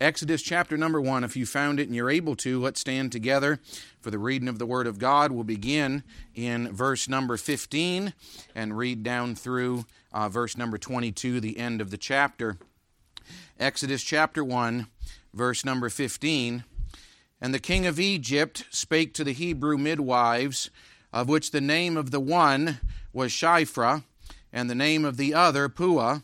Exodus chapter number 1. If you found it and you're able to, let's stand together for the reading of the Word of God. We'll begin in verse number 15 and read down through uh, verse number 22, the end of the chapter. Exodus chapter 1, verse number 15. And the king of Egypt spake to the Hebrew midwives, of which the name of the one was Shiphrah, and the name of the other Puah.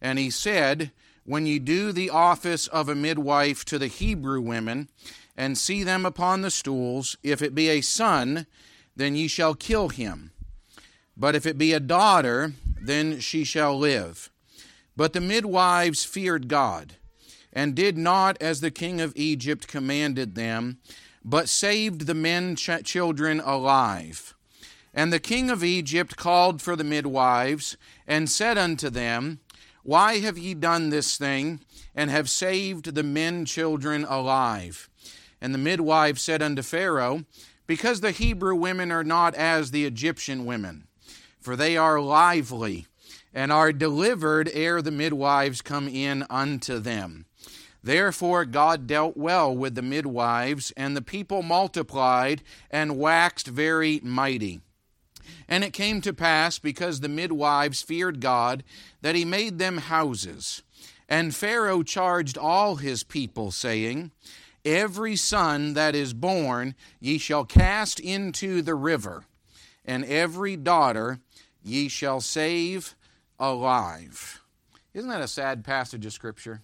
And he said, When ye do the office of a midwife to the Hebrew women, and see them upon the stools, if it be a son, then ye shall kill him. But if it be a daughter, then she shall live. But the midwives feared God and did not as the king of Egypt commanded them, but saved the men ch- children alive. And the king of Egypt called for the midwives, and said unto them, Why have ye done this thing, and have saved the men children alive? And the midwives said unto Pharaoh, Because the Hebrew women are not as the Egyptian women, for they are lively, and are delivered ere the midwives come in unto them. Therefore God dealt well with the midwives, and the people multiplied and waxed very mighty. And it came to pass, because the midwives feared God, that he made them houses. And Pharaoh charged all his people, saying, Every son that is born ye shall cast into the river, and every daughter ye shall save alive. Isn't that a sad passage of Scripture?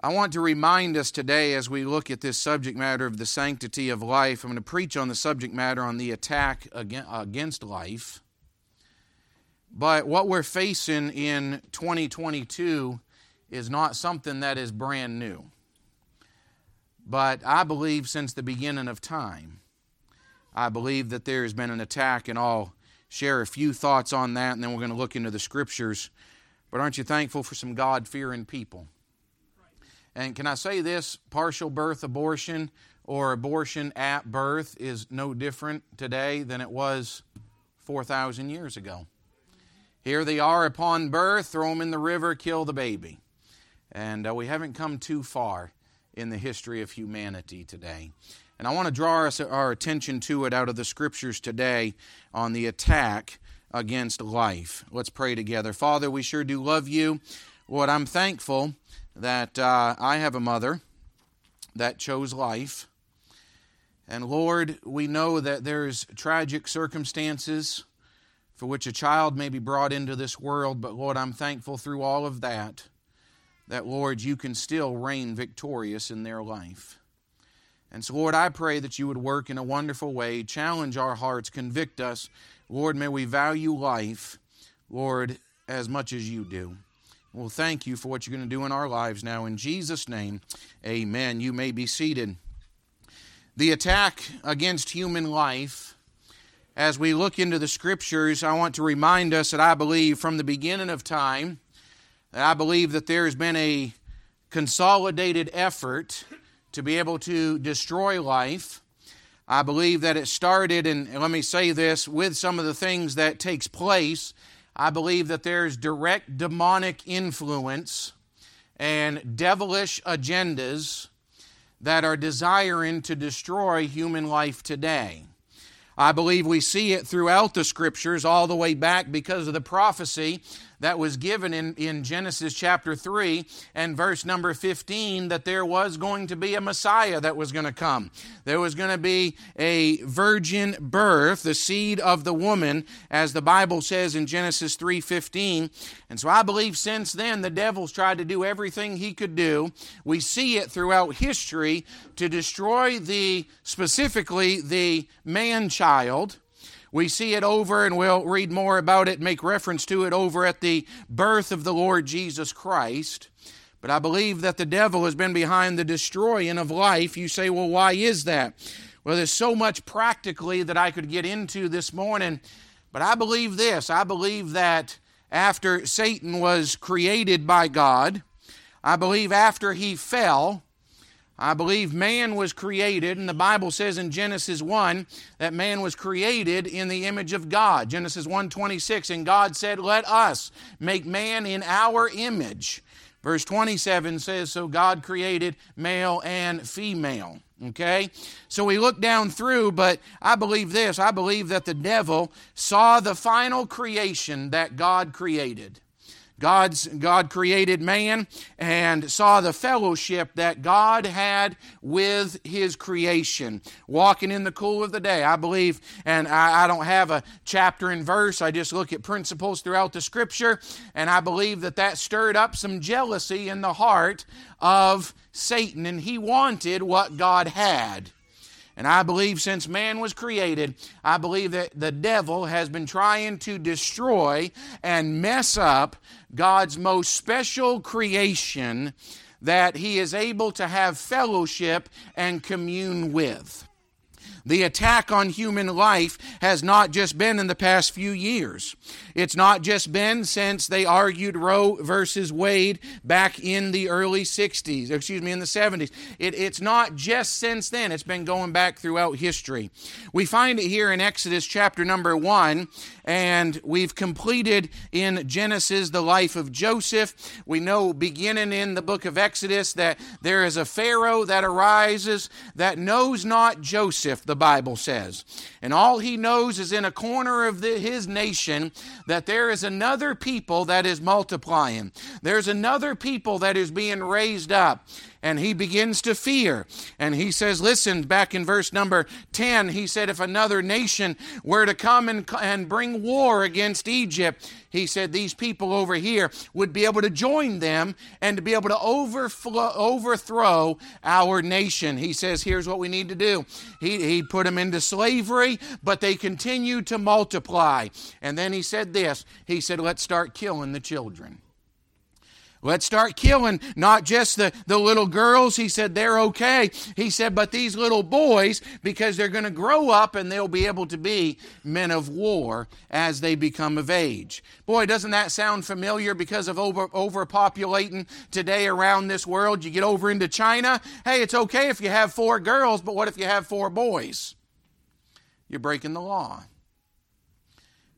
I want to remind us today as we look at this subject matter of the sanctity of life. I'm going to preach on the subject matter on the attack against life. But what we're facing in 2022 is not something that is brand new. But I believe since the beginning of time, I believe that there has been an attack, and I'll share a few thoughts on that, and then we're going to look into the scriptures. But aren't you thankful for some God fearing people? And can I say this? Partial birth abortion or abortion at birth is no different today than it was 4,000 years ago. Here they are upon birth, throw them in the river, kill the baby. And uh, we haven't come too far in the history of humanity today. And I want to draw us, our attention to it out of the scriptures today on the attack against life. Let's pray together. Father, we sure do love you. Lord, I'm thankful that uh, I have a mother that chose life. And Lord, we know that there's tragic circumstances for which a child may be brought into this world, but Lord, I'm thankful through all of that that, Lord, you can still reign victorious in their life. And so, Lord, I pray that you would work in a wonderful way, challenge our hearts, convict us. Lord, may we value life, Lord, as much as you do. Well, thank you for what you're going to do in our lives now. In Jesus' name, amen. You may be seated. The attack against human life, as we look into the scriptures, I want to remind us that I believe from the beginning of time, that I believe that there has been a consolidated effort to be able to destroy life. I believe that it started, and let me say this, with some of the things that takes place I believe that there's direct demonic influence and devilish agendas that are desiring to destroy human life today. I believe we see it throughout the scriptures, all the way back because of the prophecy that was given in, in Genesis chapter 3 and verse number 15 that there was going to be a Messiah that was going to come. There was going to be a virgin birth, the seed of the woman, as the Bible says in Genesis 3:15. And so I believe since then the devil's tried to do everything he could do. We see it throughout history to destroy the specifically the man child we see it over, and we'll read more about it, make reference to it over at the birth of the Lord Jesus Christ. But I believe that the devil has been behind the destroying of life. You say, well, why is that? Well, there's so much practically that I could get into this morning. But I believe this I believe that after Satan was created by God, I believe after he fell, I believe man was created, and the Bible says in Genesis 1 that man was created in the image of God. Genesis 1:26, and God said, "Let us make man in our image." Verse 27 says, So God created male and female. Okay? So we look down through, but I believe this I believe that the devil saw the final creation that God created. God's, God created man and saw the fellowship that God had with his creation. Walking in the cool of the day. I believe, and I, I don't have a chapter and verse, I just look at principles throughout the scripture, and I believe that that stirred up some jealousy in the heart of Satan, and he wanted what God had. And I believe since man was created, I believe that the devil has been trying to destroy and mess up God's most special creation that he is able to have fellowship and commune with. The attack on human life has not just been in the past few years. It's not just been since they argued Roe versus Wade back in the early 60s, excuse me, in the 70s. It, it's not just since then, it's been going back throughout history. We find it here in Exodus chapter number 1, and we've completed in Genesis the life of Joseph. We know beginning in the book of Exodus that there is a Pharaoh that arises that knows not Joseph, the Bible says. And all he knows is in a corner of the, his nation that there is another people that is multiplying. There's another people that is being raised up and he begins to fear. And he says, Listen, back in verse number 10, he said, If another nation were to come and, and bring war against Egypt, he said, These people over here would be able to join them and to be able to overflow, overthrow our nation. He says, Here's what we need to do. He, he put them into slavery, but they continue to multiply. And then he said this He said, Let's start killing the children. Let's start killing not just the, the little girls. He said they're okay. He said, but these little boys, because they're going to grow up and they'll be able to be men of war as they become of age. Boy, doesn't that sound familiar because of over, overpopulating today around this world? You get over into China. Hey, it's okay if you have four girls, but what if you have four boys? You're breaking the law.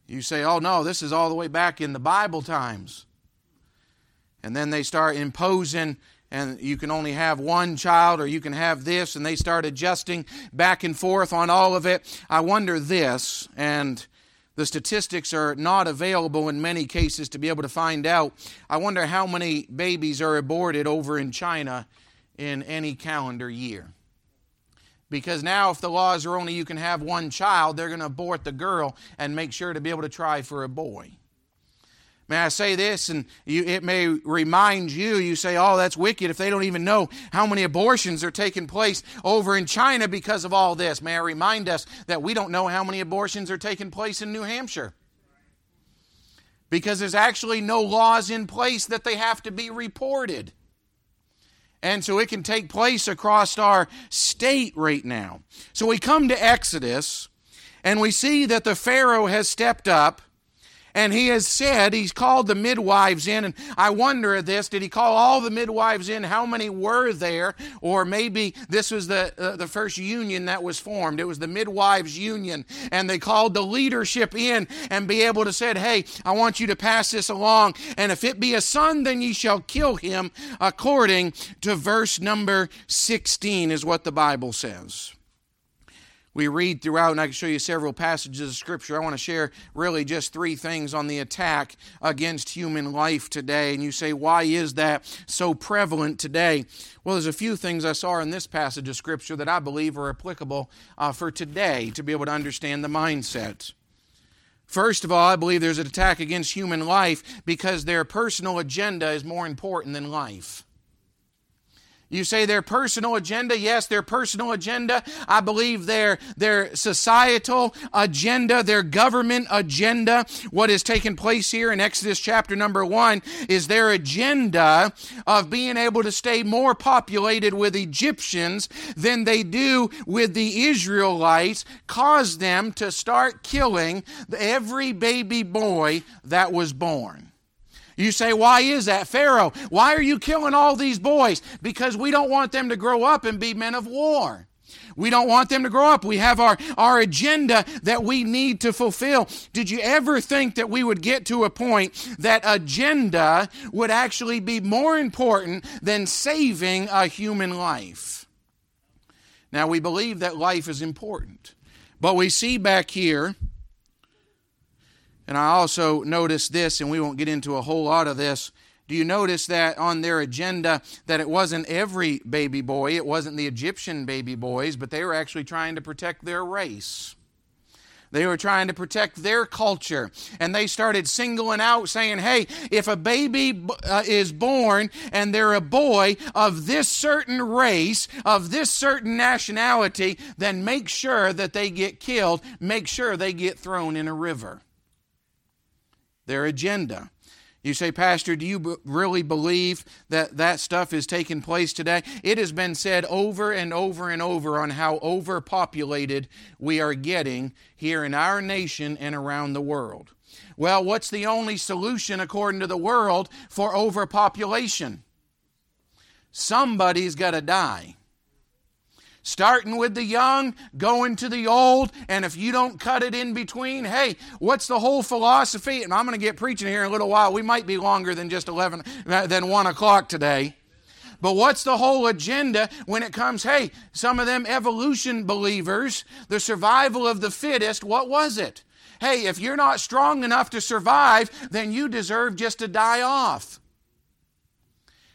You say, oh no, this is all the way back in the Bible times. And then they start imposing and you can only have one child or you can have this and they start adjusting back and forth on all of it. I wonder this and the statistics are not available in many cases to be able to find out. I wonder how many babies are aborted over in china in any calendar year. Because now if the laws are only you can have one child they're going to abort the girl and make sure to be able to try for a boy May I say this, and you, it may remind you, you say, oh, that's wicked if they don't even know how many abortions are taking place over in China because of all this. May I remind us that we don't know how many abortions are taking place in New Hampshire? Because there's actually no laws in place that they have to be reported. And so it can take place across our state right now. So we come to Exodus, and we see that the Pharaoh has stepped up and he has said, he's called the midwives in. And I wonder at this, did he call all the midwives in? How many were there? Or maybe this was the, uh, the first union that was formed. It was the midwives union. And they called the leadership in and be able to said, hey, I want you to pass this along. And if it be a son, then ye shall kill him according to verse number 16 is what the Bible says we read throughout, and I can show you several passages of Scripture. I want to share really just three things on the attack against human life today. And you say, why is that so prevalent today? Well, there's a few things I saw in this passage of Scripture that I believe are applicable uh, for today to be able to understand the mindset. First of all, I believe there's an attack against human life because their personal agenda is more important than life. You say their personal agenda, yes, their personal agenda. I believe their, their societal agenda, their government agenda, what has taken place here in Exodus chapter number one, is their agenda of being able to stay more populated with Egyptians than they do with the Israelites, caused them to start killing every baby boy that was born. You say, why is that? Pharaoh, why are you killing all these boys? Because we don't want them to grow up and be men of war. We don't want them to grow up. We have our, our agenda that we need to fulfill. Did you ever think that we would get to a point that agenda would actually be more important than saving a human life? Now, we believe that life is important, but we see back here, and I also noticed this, and we won't get into a whole lot of this do you notice that on their agenda that it wasn't every baby boy, it wasn't the Egyptian baby boys, but they were actually trying to protect their race. They were trying to protect their culture. And they started singling out, saying, hey, if a baby uh, is born and they're a boy of this certain race, of this certain nationality, then make sure that they get killed. Make sure they get thrown in a river. Their agenda. You say, Pastor, do you b- really believe that that stuff is taking place today? It has been said over and over and over on how overpopulated we are getting here in our nation and around the world. Well, what's the only solution, according to the world, for overpopulation? Somebody's got to die starting with the young, going to the old, and if you don't cut it in between, hey, what's the whole philosophy? And I'm going to get preaching here in a little while. We might be longer than just 11, uh, than 1 o'clock today. But what's the whole agenda when it comes, hey, some of them evolution believers, the survival of the fittest, what was it? Hey, if you're not strong enough to survive, then you deserve just to die off.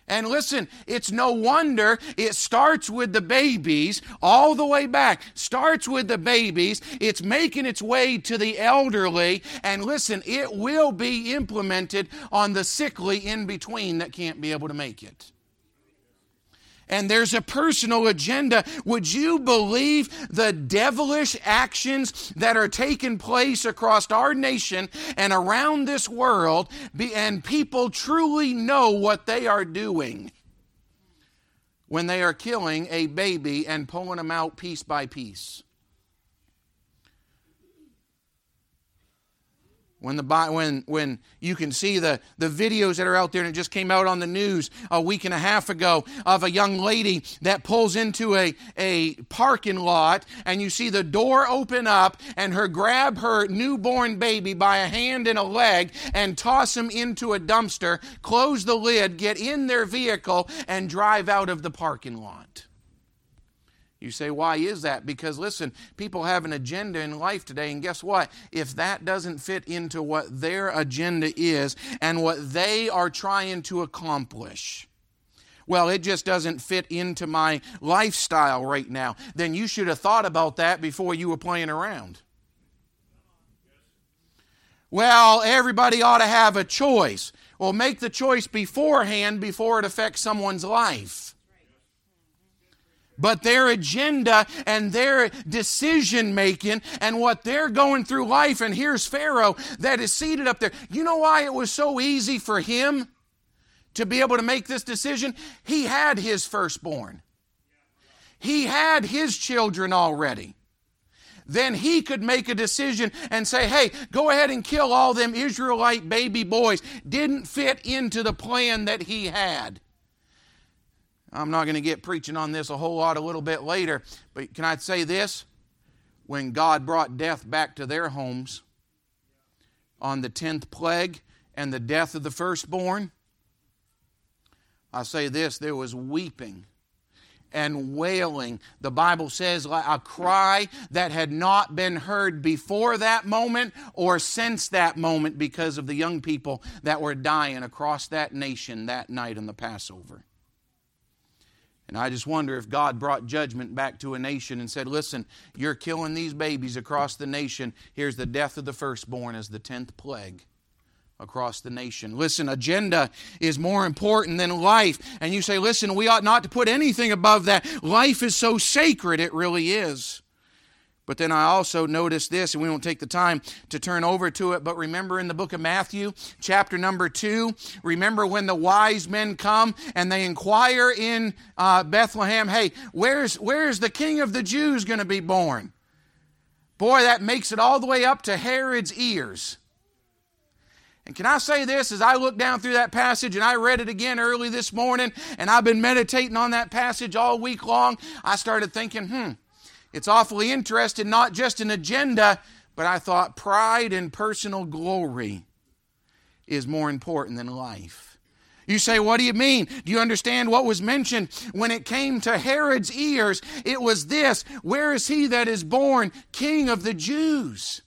And listen, it's no wonder it starts with the babies all the way back. Starts with the babies. It's making its way to the elderly. And listen, it will be implemented on the sickly in between that can't be able to make it and there's a personal agenda. Would you believe the devilish actions that are taking place across our nation and around this world, and people truly know what they are doing when they are killing a baby and pulling them out piece by piece? When, the, when, when you can see the, the videos that are out there, and it just came out on the news a week and a half ago of a young lady that pulls into a, a parking lot, and you see the door open up, and her grab her newborn baby by a hand and a leg and toss him into a dumpster, close the lid, get in their vehicle, and drive out of the parking lot. You say, why is that? Because listen, people have an agenda in life today, and guess what? If that doesn't fit into what their agenda is and what they are trying to accomplish, well, it just doesn't fit into my lifestyle right now, then you should have thought about that before you were playing around. Well, everybody ought to have a choice. Well, make the choice beforehand before it affects someone's life but their agenda and their decision making and what they're going through life. And here's Pharaoh that is seated up there. You know why it was so easy for him to be able to make this decision? He had his firstborn, he had his children already. Then he could make a decision and say, hey, go ahead and kill all them Israelite baby boys. Didn't fit into the plan that he had. I'm not going to get preaching on this a whole lot a little bit later, but can I say this? When God brought death back to their homes on the 10th plague and the death of the firstborn, I say this there was weeping and wailing. The Bible says a cry that had not been heard before that moment or since that moment because of the young people that were dying across that nation that night in the Passover. And I just wonder if God brought judgment back to a nation and said, Listen, you're killing these babies across the nation. Here's the death of the firstborn as the tenth plague across the nation. Listen, agenda is more important than life. And you say, Listen, we ought not to put anything above that. Life is so sacred, it really is. But then I also noticed this, and we won't take the time to turn over to it, but remember in the book of Matthew, chapter number two, remember when the wise men come and they inquire in uh, Bethlehem, hey, where's, where's the king of the Jews going to be born? Boy, that makes it all the way up to Herod's ears. And can I say this as I look down through that passage and I read it again early this morning and I've been meditating on that passage all week long? I started thinking, hmm, It's awfully interested, not just an agenda, but I thought pride and personal glory is more important than life. You say, what do you mean? Do you understand what was mentioned when it came to Herod's ears? It was this Where is he that is born king of the Jews?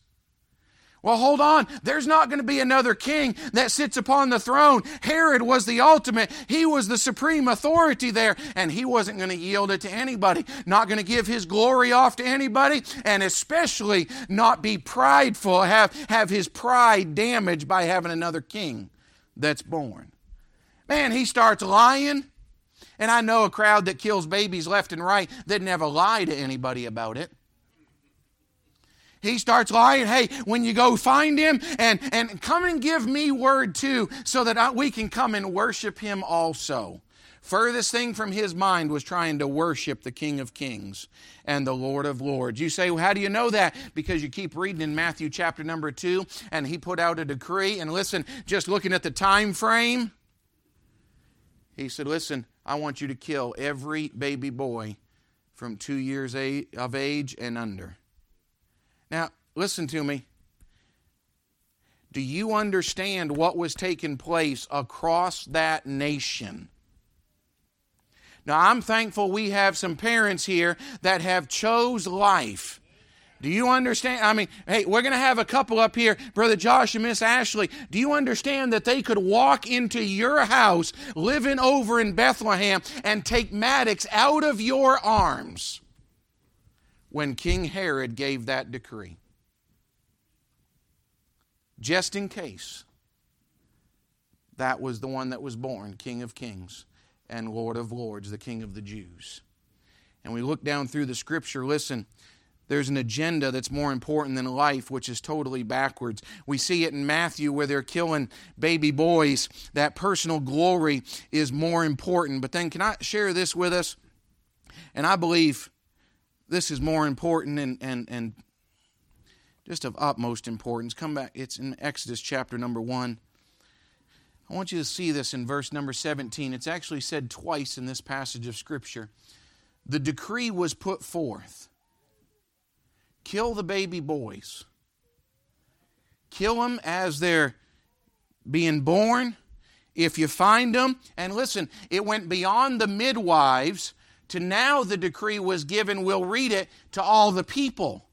Well, hold on. There's not going to be another king that sits upon the throne. Herod was the ultimate. He was the supreme authority there, and he wasn't going to yield it to anybody. Not going to give his glory off to anybody, and especially not be prideful, have, have his pride damaged by having another king that's born. Man, he starts lying. And I know a crowd that kills babies left and right that never lie to anybody about it. He starts lying. Hey, when you go find him and, and come and give me word too, so that I, we can come and worship him also. Furthest thing from his mind was trying to worship the King of Kings and the Lord of Lords. You say, well, how do you know that? Because you keep reading in Matthew chapter number two, and he put out a decree. And listen, just looking at the time frame, he said, Listen, I want you to kill every baby boy from two years of age and under. Now, listen to me. Do you understand what was taking place across that nation? Now, I'm thankful we have some parents here that have chose life. Do you understand? I mean, hey, we're going to have a couple up here, Brother Josh and Miss Ashley. Do you understand that they could walk into your house living over in Bethlehem and take Maddox out of your arms? When King Herod gave that decree. Just in case that was the one that was born, King of Kings and Lord of Lords, the King of the Jews. And we look down through the scripture, listen, there's an agenda that's more important than life, which is totally backwards. We see it in Matthew where they're killing baby boys. That personal glory is more important. But then, can I share this with us? And I believe this is more important and, and, and just of utmost importance. Come back, it's in Exodus chapter number 1. I want you to see this in verse number 17. It's actually said twice in this passage of Scripture. The decree was put forth kill the baby boys, kill them as they're being born. If you find them, and listen, it went beyond the midwives to now the decree was given, we'll read it, to all the people.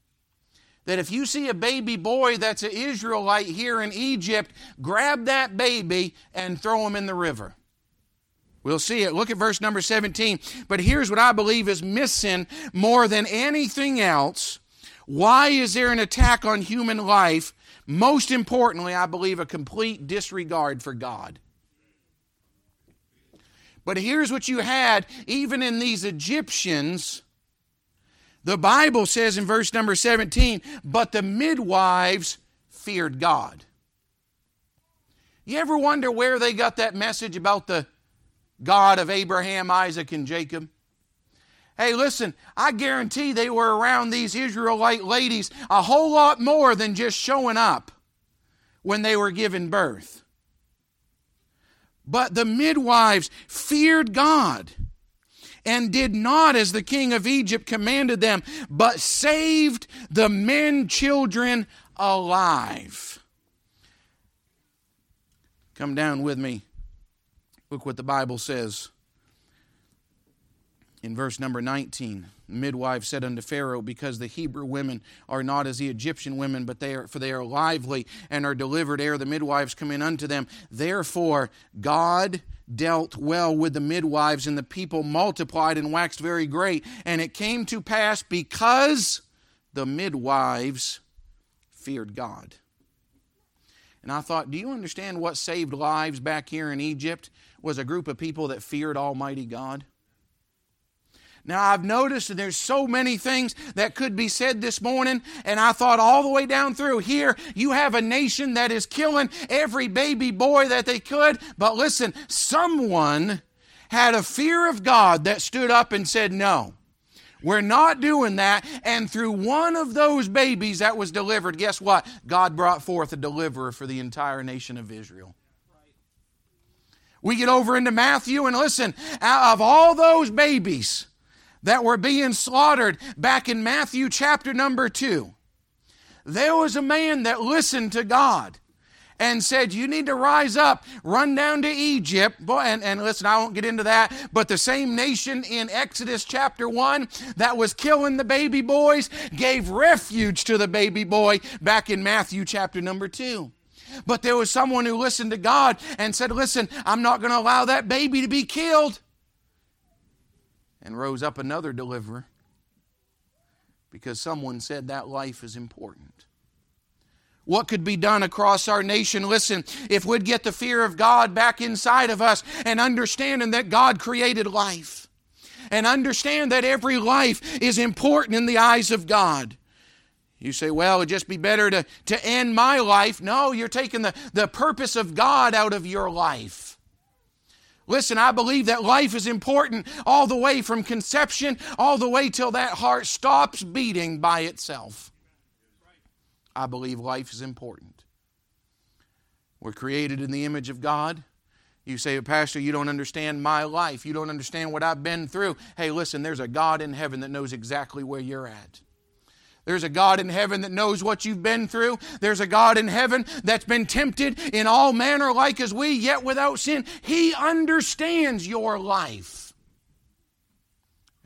That if you see a baby boy that's an Israelite here in Egypt, grab that baby and throw him in the river. We'll see it. Look at verse number 17. But here's what I believe is missing more than anything else. Why is there an attack on human life? Most importantly, I believe a complete disregard for God. But here's what you had even in these Egyptians. The Bible says in verse number 17, but the midwives feared God. You ever wonder where they got that message about the God of Abraham, Isaac, and Jacob? Hey, listen, I guarantee they were around these Israelite ladies a whole lot more than just showing up when they were given birth. But the midwives feared God and did not as the king of Egypt commanded them, but saved the men children alive. Come down with me. Look what the Bible says in verse number 19 midwife said unto Pharaoh, Because the Hebrew women are not as the Egyptian women, but they are, for they are lively and are delivered ere the midwives come in unto them. Therefore, God dealt well with the midwives, and the people multiplied and waxed very great. And it came to pass because the midwives feared God. And I thought, do you understand what saved lives back here in Egypt? Was a group of people that feared Almighty God. Now, I've noticed that there's so many things that could be said this morning, and I thought all the way down through here, you have a nation that is killing every baby boy that they could. But listen, someone had a fear of God that stood up and said, No, we're not doing that. And through one of those babies that was delivered, guess what? God brought forth a deliverer for the entire nation of Israel. We get over into Matthew and listen, out of all those babies, that were being slaughtered back in Matthew chapter number 2, there was a man that listened to God and said, You need to rise up, run down to Egypt. Boy, and, and listen, I won't get into that, but the same nation in Exodus chapter 1 that was killing the baby boys gave refuge to the baby boy back in Matthew chapter number 2. But there was someone who listened to God and said, Listen, I'm not going to allow that baby to be killed. And rose up another deliverer because someone said that life is important what could be done across our nation. Listen, if we'd get the fear of God back inside of us and understanding that God created life and understand that every life is important in the eyes of God. You say, well, it'd just be better to, to end my life. No, you're taking the, the purpose of God out of your life. Listen, I believe that life is important all the way from conception, all the way till that heart stops beating by itself. I believe life is important. We're created in the image of God. You say, Pastor, you don't understand my life. You don't understand what I've been through. Hey, listen, there's a God in heaven that knows exactly where you're at. There's a God in heaven that knows what you've been through. There's a God in heaven that's been tempted in all manner like as we, yet without sin. He understands your life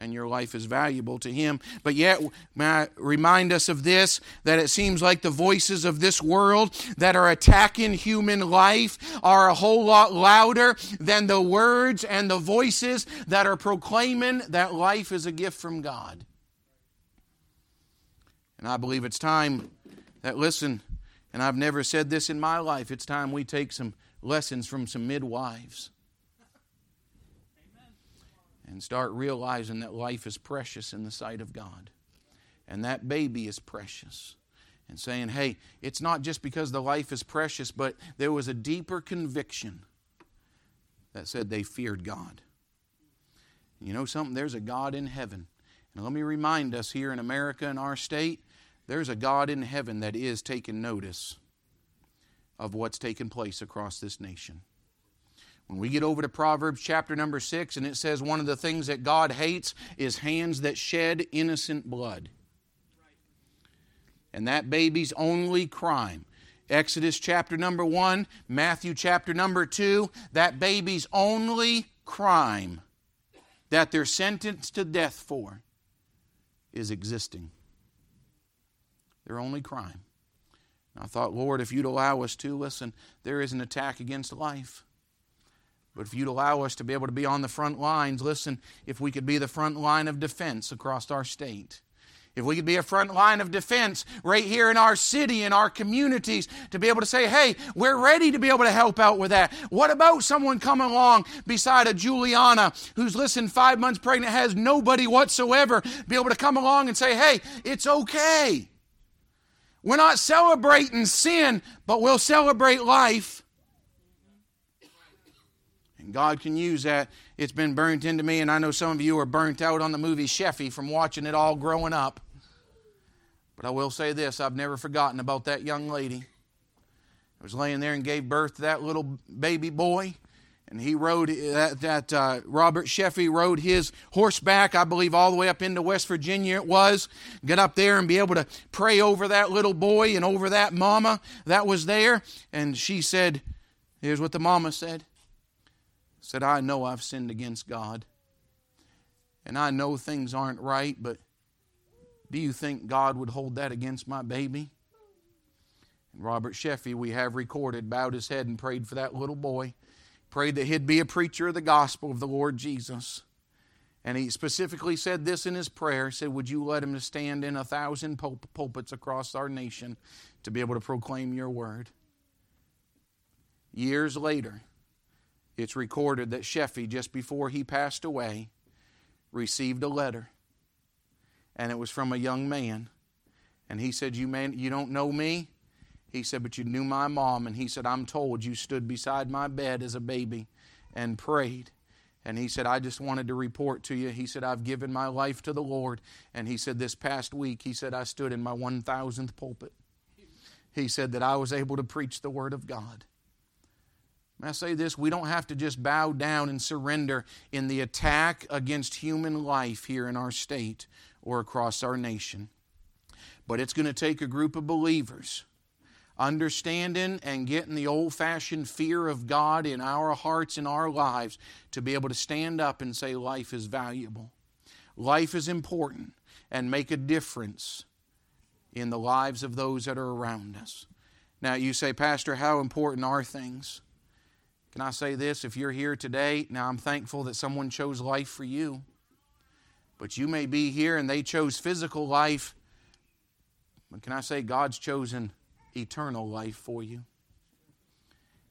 and your life is valuable to Him. But yet, may I remind us of this that it seems like the voices of this world that are attacking human life are a whole lot louder than the words and the voices that are proclaiming that life is a gift from God. And I believe it's time that, listen, and I've never said this in my life, it's time we take some lessons from some midwives and start realizing that life is precious in the sight of God. And that baby is precious. And saying, hey, it's not just because the life is precious, but there was a deeper conviction that said they feared God. You know something? There's a God in heaven. And let me remind us here in America, in our state, there's a God in heaven that is taking notice of what's taking place across this nation. When we get over to Proverbs chapter number six, and it says one of the things that God hates is hands that shed innocent blood. And that baby's only crime. Exodus chapter number one, Matthew chapter number two, that baby's only crime that they're sentenced to death for is existing. Their only crime. And I thought, Lord, if you'd allow us to, listen, there is an attack against life. But if you'd allow us to be able to be on the front lines, listen, if we could be the front line of defense across our state, if we could be a front line of defense right here in our city, in our communities, to be able to say, hey, we're ready to be able to help out with that. What about someone coming along beside a Juliana who's, listen, five months pregnant, has nobody whatsoever, be able to come along and say, hey, it's okay. We're not celebrating sin, but we'll celebrate life. And God can use that. It's been burnt into me, and I know some of you are burnt out on the movie Sheffey from watching it all growing up. But I will say this I've never forgotten about that young lady. I was laying there and gave birth to that little baby boy. And he rode that, that uh, Robert Sheffey rode his horseback, I believe, all the way up into West Virginia. It was get up there and be able to pray over that little boy and over that mama that was there. And she said, "Here's what the mama said said, I know I've sinned against God. And I know things aren't right, but do you think God would hold that against my baby? And Robert Sheffey, we have recorded, bowed his head and prayed for that little boy. Prayed that he'd be a preacher of the gospel of the Lord Jesus. And he specifically said this in his prayer. He said, Would you let him to stand in a thousand pul- pulpits across our nation to be able to proclaim your word? Years later, it's recorded that Sheffey, just before he passed away, received a letter. And it was from a young man. And he said, You, man, you don't know me? He said, But you knew my mom. And he said, I'm told you stood beside my bed as a baby and prayed. And he said, I just wanted to report to you. He said, I've given my life to the Lord. And he said, This past week, he said, I stood in my 1000th pulpit. He said that I was able to preach the Word of God. I say this we don't have to just bow down and surrender in the attack against human life here in our state or across our nation. But it's going to take a group of believers understanding and getting the old fashioned fear of God in our hearts and our lives to be able to stand up and say life is valuable. Life is important and make a difference in the lives of those that are around us. Now, you say, Pastor, how important are things? Can I say this? If you're here today, now I'm thankful that someone chose life for you. But you may be here and they chose physical life. But can I say God's chosen eternal life for you?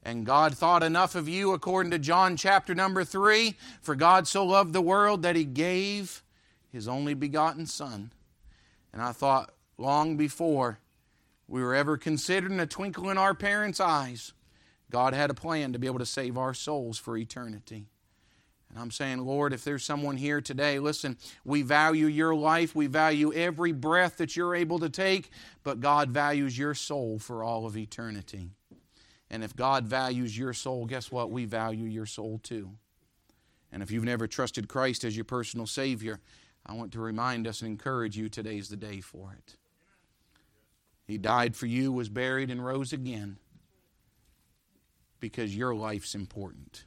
And God thought enough of you, according to John chapter number 3 for God so loved the world that he gave his only begotten Son. And I thought long before we were ever considered in a twinkle in our parents' eyes, God had a plan to be able to save our souls for eternity. And I'm saying, Lord, if there's someone here today, listen, we value your life. We value every breath that you're able to take, but God values your soul for all of eternity. And if God values your soul, guess what? We value your soul too. And if you've never trusted Christ as your personal Savior, I want to remind us and encourage you today's the day for it. He died for you, was buried, and rose again because your life's important.